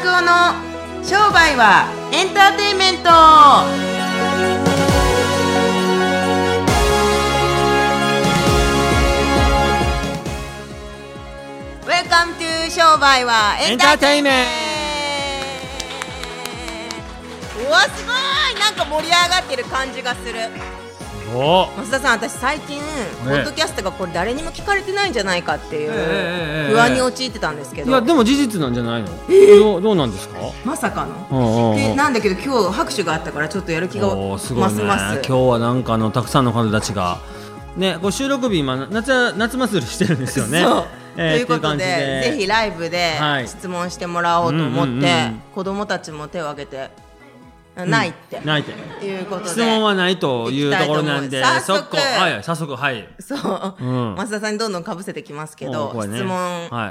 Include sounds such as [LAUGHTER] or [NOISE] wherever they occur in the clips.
拓夫の商売はエンターテインメント。 Welcome to 商売はエンターテインメント。うわすごい。なんか盛り上がってる感じがする。増田さん私最近、ポッドキャストがこれ誰にも聞かれてないんじゃないかっていうええ不安に陥ってたんですけど、いやでも事実なんじゃないの、どうどうなんですか？まさかの。なんだけど今日拍手があったからちょっとやる気がますます。今日はなんかあのたくさんの方たちがねこう収録日今夏夏祭りしてるんですよね。ということでぜひライブではい。質問してもらおうと思って、子供たちも手を挙げて、ないって。ないって。いうことで。質問はないというところなんで行きたいと思う速。攻はい早速はい。そう、うん。増田さんにどんどんかぶせてきますけおど、ね。質問は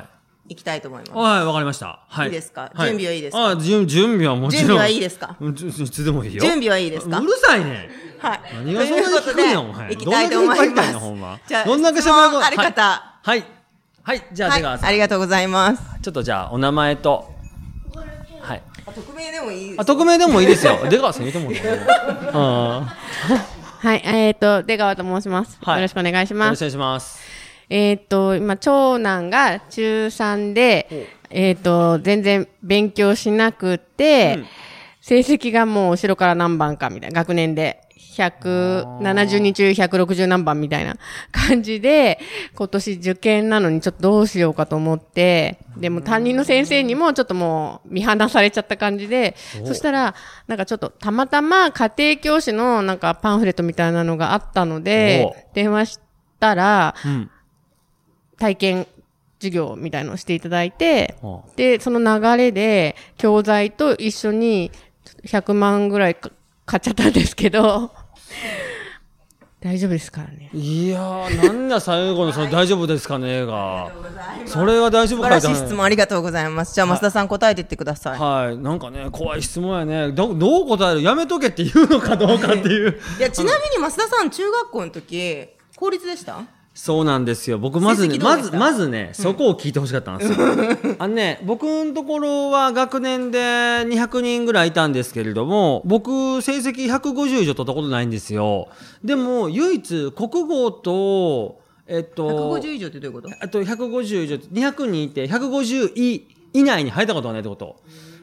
い。いきたいと思います、はいわかりました。はい。いいですか？は準備はいいですか？あ準準備はもちろん。準備はいいですか？うんいつでもいいよ。準備はいいですか？うるさいね。はい。何がそんなに聞くねんお前ということで行きたいと思いどんだけ引っ張りたいます。のほんま。じゃあどんだけ質問ある方。はい。はい。じゃあはい、ありがとうございます。ちょっとじゃあお名前とはい匿名でもいいですあ匿名でもいいですよ。[LAUGHS] 出川さんいいと思 [LAUGHS] うけはい、えっ、と、出川と申します。はい。よろしくお願いしよます。ろしくお願いします。えっ、と、今、長男が中3で、えっ、と、全然勉強しなくて、うん成績がもう後ろから何番かみたいな、学年で。170人中160何番みたいな感じで、今年受験なのにちょっとどうしようかと思って、でも担任の先生にもちょっともう見放されちゃった感じで、そしたら、なんかちょっとたまたま家庭教師のなんかパンフレットみたいなのがあったので、電話したら、うん。体験授業みたいのをしていただいて。ほ、で、その流れで、教材と一緒に100万ぐらいか買っちゃったんですけど、大丈夫ですからね。いやーなんだ最後のその大丈夫ですかねがそれは大丈夫か素晴らしい質問ありがとうございます。じゃあ増田さん答えていってください、はい。なんかね怖い質問やね。どどう答える？やめとけって言うのかどうかっていう。いやちなみに増田さん中学校の時公立でした？そうなんですよ。僕まずねまずまずねそこを聞いてほしかったんですよ、あのね僕のところは学年で200人ぐらいいたんですけれども僕成績150以上取ったことないんですよ。でも唯一国語とえっと150以上ってどういうこと？あと150以上200人いて150以以内に入ったことがないってこと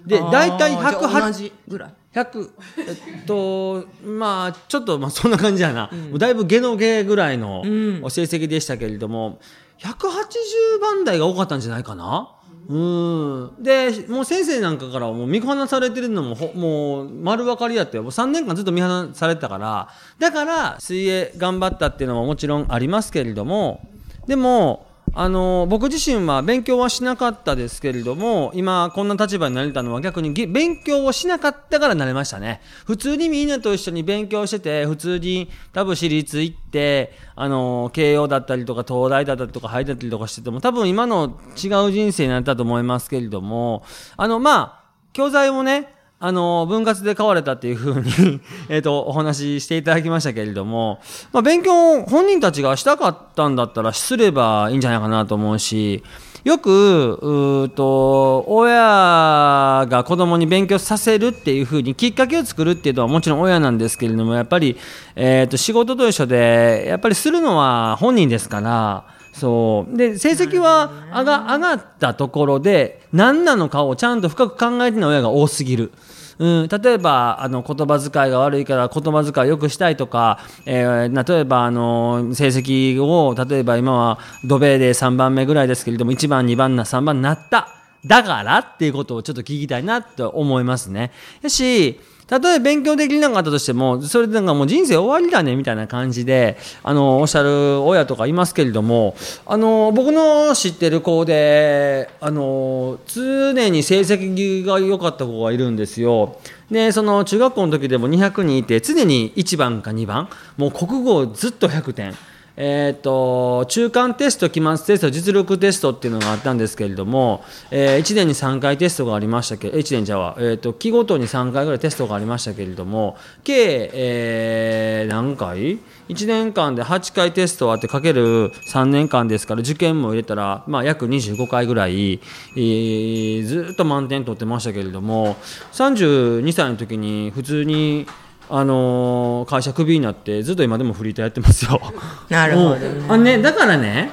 で大体あーじゃあ同108じぐらい。100えっと [LAUGHS] まあちょっとまあそんな感じやな、もうだいぶゲノゲぐらいのん。成績でしたけれども、180番台が多かったんじゃないかな。うん。でもう先生なんかからはもう見放されてるのもほもう丸分かりやって。もう3年間ずっと見放されてたから。だから水泳頑張ったっていうのももちろんありますけれども。でもあの僕自身は勉強はしなかったですけれども今こんな立場になれたのは逆に勉強をしなかったからなれましたね。普通にみんなと一緒に勉強してて普通に多分私立行ってあの慶応だったりとか東大だったりとか入ったりとかしてても多分今の違う人生になったと思いますけれどもあのまあ教材もねあの、分割で買われたっていうふうに、[LAUGHS] えっと、お話ししていただきましたけれども、まあ、勉強、本人たちがしたかったんだったら、すればいいんじゃないかなと思うし、よく、うーと、親が子供に勉強させるっていうふうにきっかけを作るっていうのはもちろん親なんですけれども、やっぱり、えっと、仕事と一緒で、やっぱりするのは本人ですから、そう。で、成績は上が上がったところで、何なのかをちゃんと深く考えてない親が多すぎる。うん、例えばあの言葉遣いが悪いから言葉遣いを良くしたいとか、えー例えばあの成績を例えば今は土米で3番目ぐらいですけれども1番2番な3番になっただからっていうことをちょっと聞きたいなと思いますね。やし、たとえ勉強できなかったとしても、それでなんかもう人生終わりだねみたいな感じで、あの、おっしゃる親とかいますけれども、あの、僕の知ってる子で、あの、常に成績が良かった子がいるんですよ。で、その中学校の時でも200人いて、常に1番か2番、もう国語ずっと100点。えー、と中間テスト、期末テスト、実力テストっていうのがあったんですけれども、えー、1年に3回テストがありましたけど、1年じゃは、えー、と期ごとに3回ぐらいテストがありましたけれども、計、えー、何回 ?1 年間で8回テストあってかける3年間ですから受験も入れたら、まあ、約25回ぐらい、えー、ずっと満点取ってましたけれども32歳の時に普通にあのー会社クビになってずっと今でもフリーターやってますよ。[LAUGHS] なるほどねうんあねだからね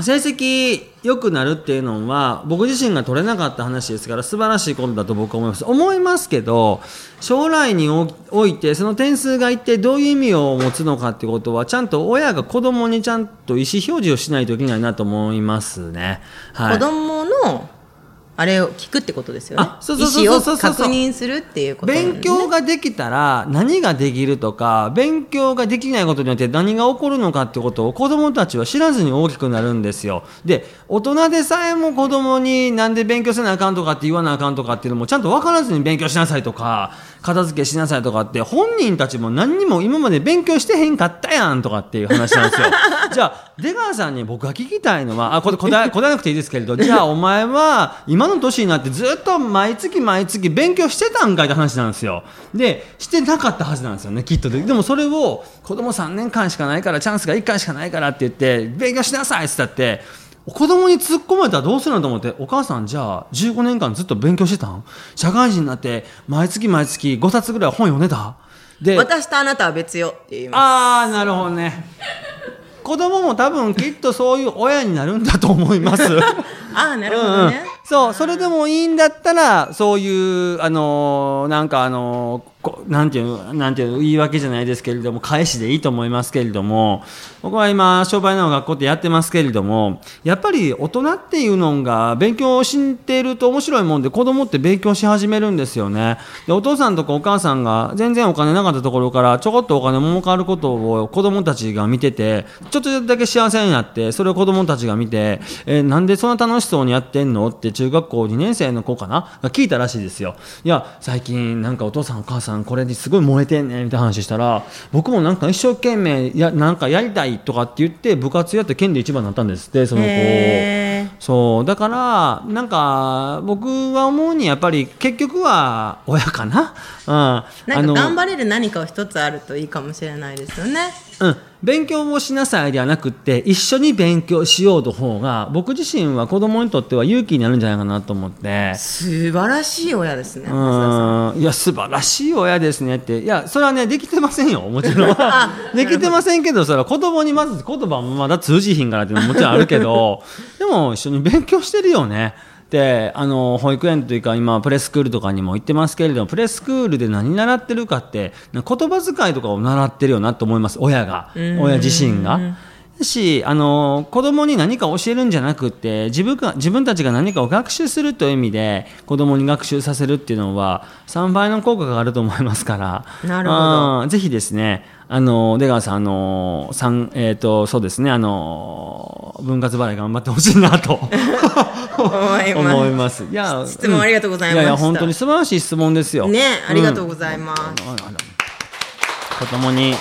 成績良くなるっていうのは僕自身が取れなかった話ですから素晴らしいことだと僕は思います思いますけど将来におおいてその点数が一体どういう意味を持つのかってことはちゃんと親が子供にちゃんと意思表示をしないといけないなと思いますね。はい、子供のあれを聞くってことですよね。あそうそうそう意思を確認するっていうことね。勉強ができたら何ができるとか勉強ができないことによって何が起こるのかってことを子どもたちは知らずに大きくなるんですよ。で大人でさえも子どもになんで勉強せなあかんとかって言わなあかんとかっていうのもちゃんと分からずに勉強しなさいとか片付けしなさいとかって本人たちも何にも今まで勉強してへんかったやんとかっていう話なんですよ。[LAUGHS] じゃあ出川さんに僕が聞きたいのはあこれ答え答えなくていいですけれどじゃあお前は今の年になってずっと毎月毎月勉強してたんかいって話なんですよ。でしてなかったはずなんですよねきっと。ででもそれを子供3年間しかないからチャンスが1回しかないからって言って勉強しなさいって言ったって子供に突っ込まれたらどうするのと思ってお母さんじゃあ15年間ずっと勉強してたん？社会人になって毎月毎月5冊ぐらい本読んでた？で私とあなたは別よって言います。ああなるほどね。子供も多分きっとそういう親になるんだと思います。[LAUGHS] ああなるほどね、そうそれでもいいんだったらそういうあのーなんかあのーこなんていうなんていう言い訳じゃないですけれども返しでいいと思いますけれども僕は今商売の学校ってやってますけれどもやっぱり大人っていうのが勉強をしていると面白いもんで子供って勉強し始めるんですよね。でお父さんとかお母さんが全然お金なかったところからちょこっとお金儲かることを子供たちが見ててちょっとだけ幸せになってそれを子供たちが見て、えーなんでそんな楽しそうにやってんの？って中学校2年生の子かな？が聞いたらしいですよ。いや最近なんかお父さんお母さんこれにすごい燃えてんねみたいな話したら僕もなんか一生懸命やなんかやりたいとかって言って部活やって県で一番になったんですってその子そう。だからなんか僕は思うにやっぱり結局は親かな、うん、なんか頑る張れる何かを一つあるといいかもしれないですよね。うん、勉強をしなさいではなくって一緒に勉強しようの方が僕自身は子供にとっては勇気になるんじゃないかなと思って。素晴らしい親ですねうん。ん。いや素晴らしい親ですねって。いやそれはねできてませんよもちろん。[LAUGHS] [LAUGHS] できてませんけどそれは子供にまず言葉もまだ通じひんからっていうのももちろんあるけど。で [LAUGHS] も一緒に勉強してるよね。であの保育園というか今プレスクールとかにも行ってますけれどもプレスクールで何習ってるかって言葉遣いとかを習ってるよなと思います。親が。親自身が。だしあの子供に何か教えるんじゃなくって自分が自分たちが何かを学習するという意味で子供に学習させるっていうのは3倍の効果があると思いますから。なるほど。ぜひですねあの出川さんあの三えっ、とそうですねあの分割払い頑張ってほしいなと。思います。思います。いや質問ありがとうございました。やいや本当に素晴らしい質問ですよ。ねありがとううんございます、あら子供に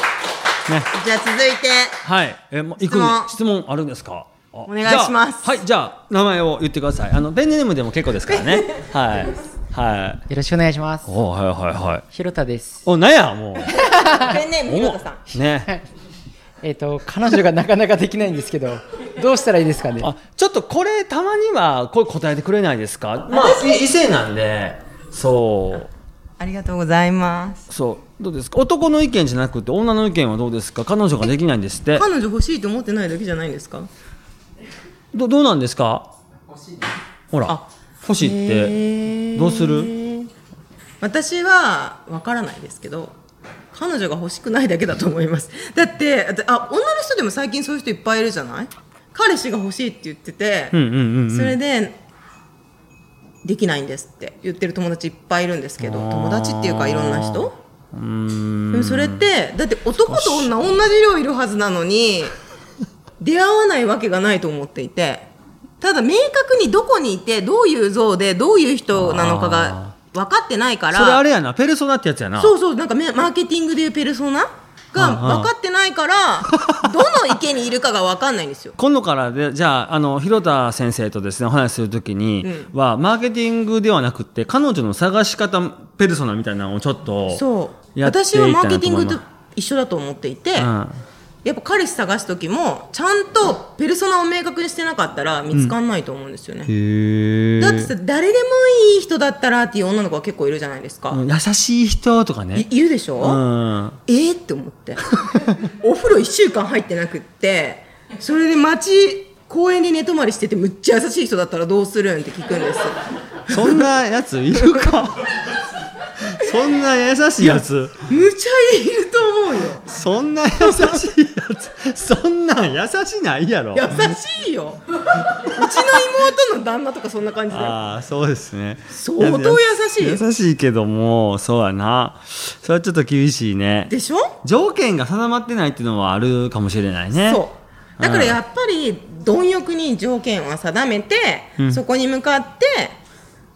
ねじゃあ続いてはい、え、もう、行くんで質問あるんですか？お願いしますはい、じゃあ、名前を言ってください。あの、ペンネームでも結構ですからね。[LAUGHS] はい。はい。よろしくお願いします。お、はい、はい、はい。ひろたです。お、なんや、もう。ペンネームひろたさんね。えっ、と、彼女がなかなかできないんですけど、[LAUGHS] どうしたらいいですかね？あ、ちょっとこれ、たまには、これ答えてくれないですか？まあ、い異性なんで。そう。ありがとうございますそう、どうですか？男の意見じゃなくて、女の意見はどうですか？彼女ができないんですって。彼女欲しいと思ってないだけじゃないんですか？ど、どうなんですか？ほらあ、欲しいって。どうする？私はわからないですけど彼女が欲しくないだけだと思いますだってあ女の人でも最近そういう人いっぱいいるじゃない？彼氏が欲しいって言ってて、うん、うん、うんうん。それでできないんですって言ってる友達いっぱいいるんですけど友達っていうかいろんな人？それってだって男と女同じ量いるはずなのに [LAUGHS] 出会わないわけがないと思っていてただ明確にどこにいてどういう像でどういう人なのかが分かってないからそれあれやなペルソナってやつやな。そうそうなんかめマーケティングでいうペルソナ？が分かってないから [LAUGHS] どの池にいるかが分かんないんですよ。今度からでじゃああの広田先生とですねお話しするときには、マーケティングではなくて彼女の探し方ペルソナみたいなのをちょっとそう。やってい私はマーケティングと一緒だと思っていて、思いますやっぱ彼氏探す時もちゃんとペルソナを明確にしてなかったら見つかんないと思うんですよね。うん、だってさ誰でもいい人だったらっていう女の子が結構いるじゃないですか。優しい人とかいね。いるでしょ、うん。えー、って思って。[LAUGHS] お風呂1週間入ってなくってそれで街公園で寝泊まりしててむっちゃ優しい人だったらどうするんって聞くんです。そんなやついるか？[LAUGHS] そんな優しいやつ。むちゃいると思うよ。そんな優しいそんなん優しないやろ。優しいよ。うちの妹の旦那とかそんな感じだよ。ああそうですね。相当優しいよ。優しいけどもそうやな。それはちょっと厳しいね。でしょ？条件が定まってないっていうのはあるかもしれないね。そう。だからやっぱり貪欲に条件は定めて、そこに向かって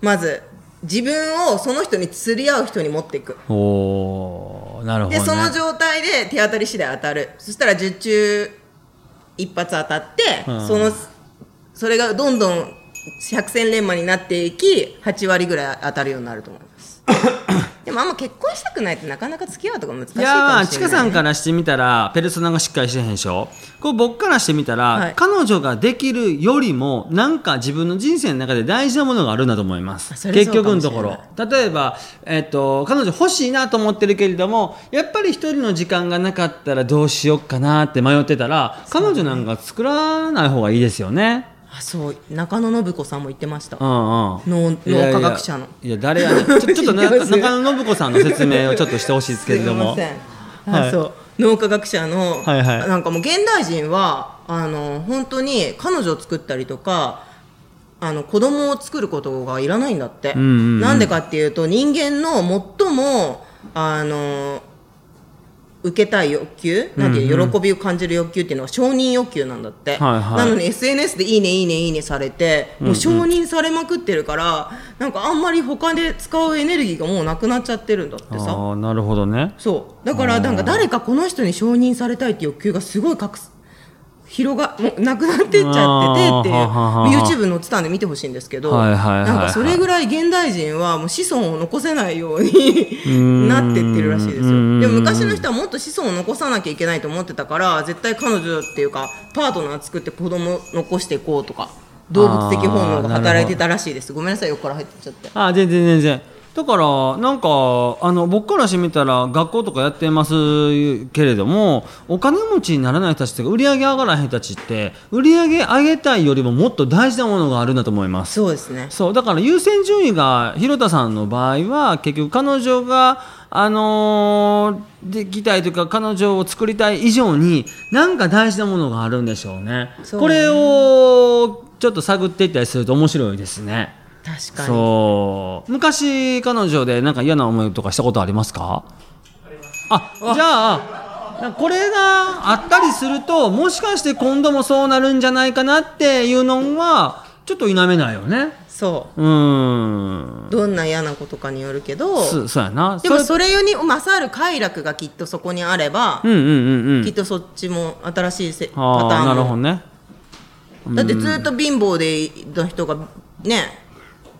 まず自分をその人に釣り合う人に持っていく。おーなるほど、ね、でその状態で手当たり次第当たる。そしたら受注一発当たって、うん。そのそれがどんどん百戦錬磨になっていき8割ぐらい当たるようになると思います [LAUGHS] でもあんま結婚したくないってなかなか付き合うとか難しいかもしれないいやまあちかさんからしてみたらペルソナがしっかりしてへんでしょ。こう僕からしてみたら、はい。彼女ができるよりもなんか自分の人生の中で大事なものがあるんだと思います。結局のところ。例えば、えっと彼女欲しいなと思ってるけれどもやっぱり一人の時間がなかったらどうしようかなって迷ってたら彼女なんか作らない方がいいですよねあそう中野信子さんも言ってました。うんうん。脳科学者の。いや誰やねん。[LAUGHS] ちょちょっと中野信子さんの説明をちょっとしてほしいですけれども。そう。脳科学者の、はいはい。なんかもう現代人はあの本当に彼女を作ったりとかあの子供を作ることがいらないんだって、んうんうん。なんでかっていうと人間の最もあの受けたい欲求なんていう喜びを感じる欲求っていうのは承認欲求なんだって、はいはい。なのに SNS で「いいねいいねいいね」されてもう承認されまくってるから、なんかあんまり他で使うエネルギーがもうなくなっちゃってるんだってさ。ああなるほどね。そう。だからなんか誰かこの人に承認されたいって欲求がすごい隠す広がもうなくなってっちゃっててっていう YouTube 載ってたんで見てほしいんですけど、なんかそれぐらい現代人はもう子孫を残せないようになってってるらしいですよ。うんでも昔の人はもっと子孫を残さなきゃいけないと思ってたから絶対彼女っていうかパートナー作って子供残していこうとか動物的本能が働いてたらしいです。ごめんなさい横から入ってっちゃって。あ全然全然だからなんかあの僕からしてみたら学校とかやってますけれどもお金持ちにならない人たちとか売り上げ上がらへん人たちって売り上げ上げたいよりももっと大事なものがあるんだと思いますそうですねそうだから優先順位が広田さんの場合は結局彼女があのーできたいというか彼女を作りたい以上に何か大事なものがあるんでしょうね。これをちょっと探っていったりすると面白いですね。確かに。そう。昔彼女でなんか嫌な思いとかしたことありますか？あじゃあこれがあったりするともしかして今度もそうなるんじゃないかなっていうのはちょっと否めないよね。そう。ーん。どんな嫌なことかによるけどそそうやな。でもれそれより勝る快楽がきっとそこにあれば、うんうんうんうん。きっとそっちも新しいせパタああなるほどね。だってずっと貧乏での人がね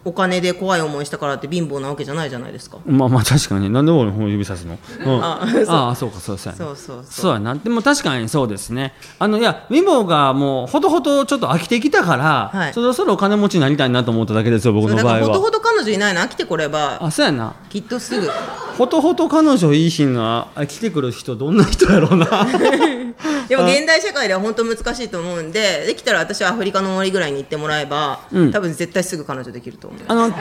お金で怖い思いしたからって貧乏なわけじゃないじゃないですか。まあまあ確かに。なんで俺の方指さすの、[LAUGHS] うん、あああそうかそうそうそうそうそう。そうやな。でも確かにそうですね。あのいや貧乏がもうほどほどちょっと飽きてきたから、はい。そろそろお金持ちになりたいなと思っただけですよ僕のだからほと場合はほと彼女いないの飽きてこればあそうやな。きっとすぐ。ほとほと彼女いい日があ来てくる人どんな人やろうな。[LAUGHS] でも現代社会では本当難しいと思うんでできたら私はアフリカの終わりぐらいに行ってもらえば、うん。多分絶対すぐ彼女できると思うあの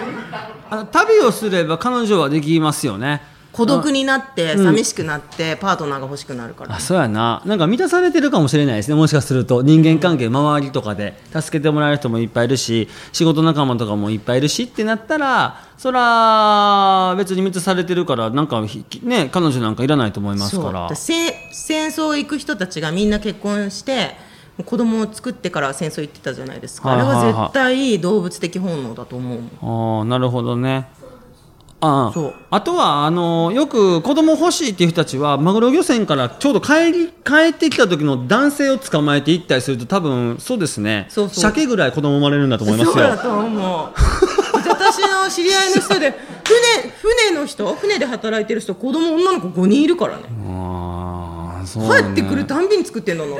あの旅をすれば彼女はできますよね。孤独になって寂しくなってパートナーが欲しくなるから、あそうやな。なんか満たされてるかもしれないですねもしかすると。人間関係周りとかで。助けてもらえる人もいっぱいいるし仕事仲間とかもいっぱいいるしってなったらそら別に満たされてるからなんかひね彼女なんかいらないと思いますから。戦争行く人たちがみんな結婚して子供を作ってから戦争行ってたじゃないですか、はいはあれは絶対動物的本能だと思うああなるほどね。あそう。あとはあのよく子供欲しいっていう人たちはマグロ漁船からちょうど帰り帰ってきた時の男性を捕まえて行ったりすると多分そうですね。そうそう。鮭ぐらい子供生まれるんだと思いますよ。そうだと思う。私の知り合いの人で [LAUGHS] 船船の人？船で働いてる人子供女の子5人いるからね。あーそうね帰ってくるたんびに作ってんだな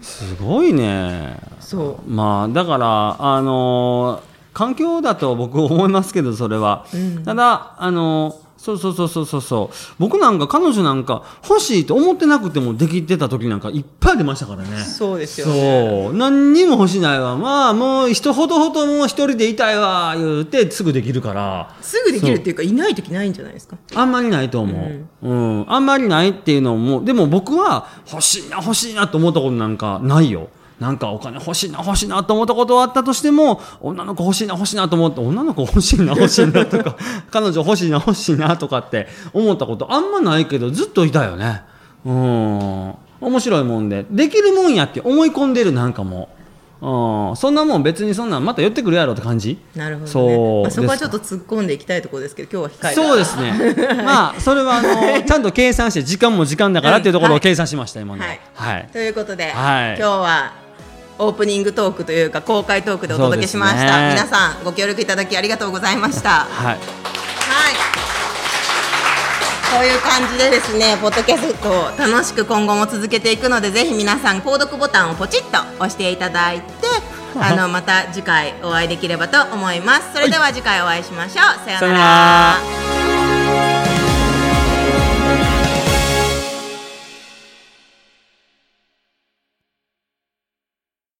すごいね。そう。まあだからあのー環境だと僕思いますけどそれは、ただあのーそうそうそうそうそう。そう僕なんか彼女なんか欲しいと思ってなくてもできてた時なんかいっぱい出ましたからね。そうですよね。そう。何にも欲しないわ。まあもう人ほどほどもう一人でいたいわ言うてすぐできるから。すぐできるっていうかいない時ないんじゃないですか？あんまりないと思う、うん。あんまりないっていうのもでも僕は欲しいな欲しいなと思ったことなんかないよなんかお金欲しいな欲しいなと思ったことはあったとしても女の子欲しいな欲しいなと思って女の子欲しいな欲しいなとか [LAUGHS] 彼女欲しいな欲しいなとかって思ったことあんまないけどずっといたよね。うん。面白いもんでできるもんやって思い込んでるなんかも。うん。そんなもん別にそんなんまた寄ってくるやろって感じ？なるほど、ね。そう。まあ、そこはちょっと突っ込んでいきたいところですけど今日は控えてそうですね。[LAUGHS] まあ、それはあの、[LAUGHS] ちゃんと計算して、時間も時間だからっていうところを計算しました、今のは。はい。ということで、はい。今日はオープニングトークというか公開トークでお届けしました、ね。皆さんご協力いただきありがとうございました。はい。はい。こういう感じでですねポッドキャストを楽しく今後も続けていくのでぜひ皆さん購読ボタンをポチッと押していただいてあのまた次回お会いできればと思います。それでは次回お会いしましょう。さようなさよならら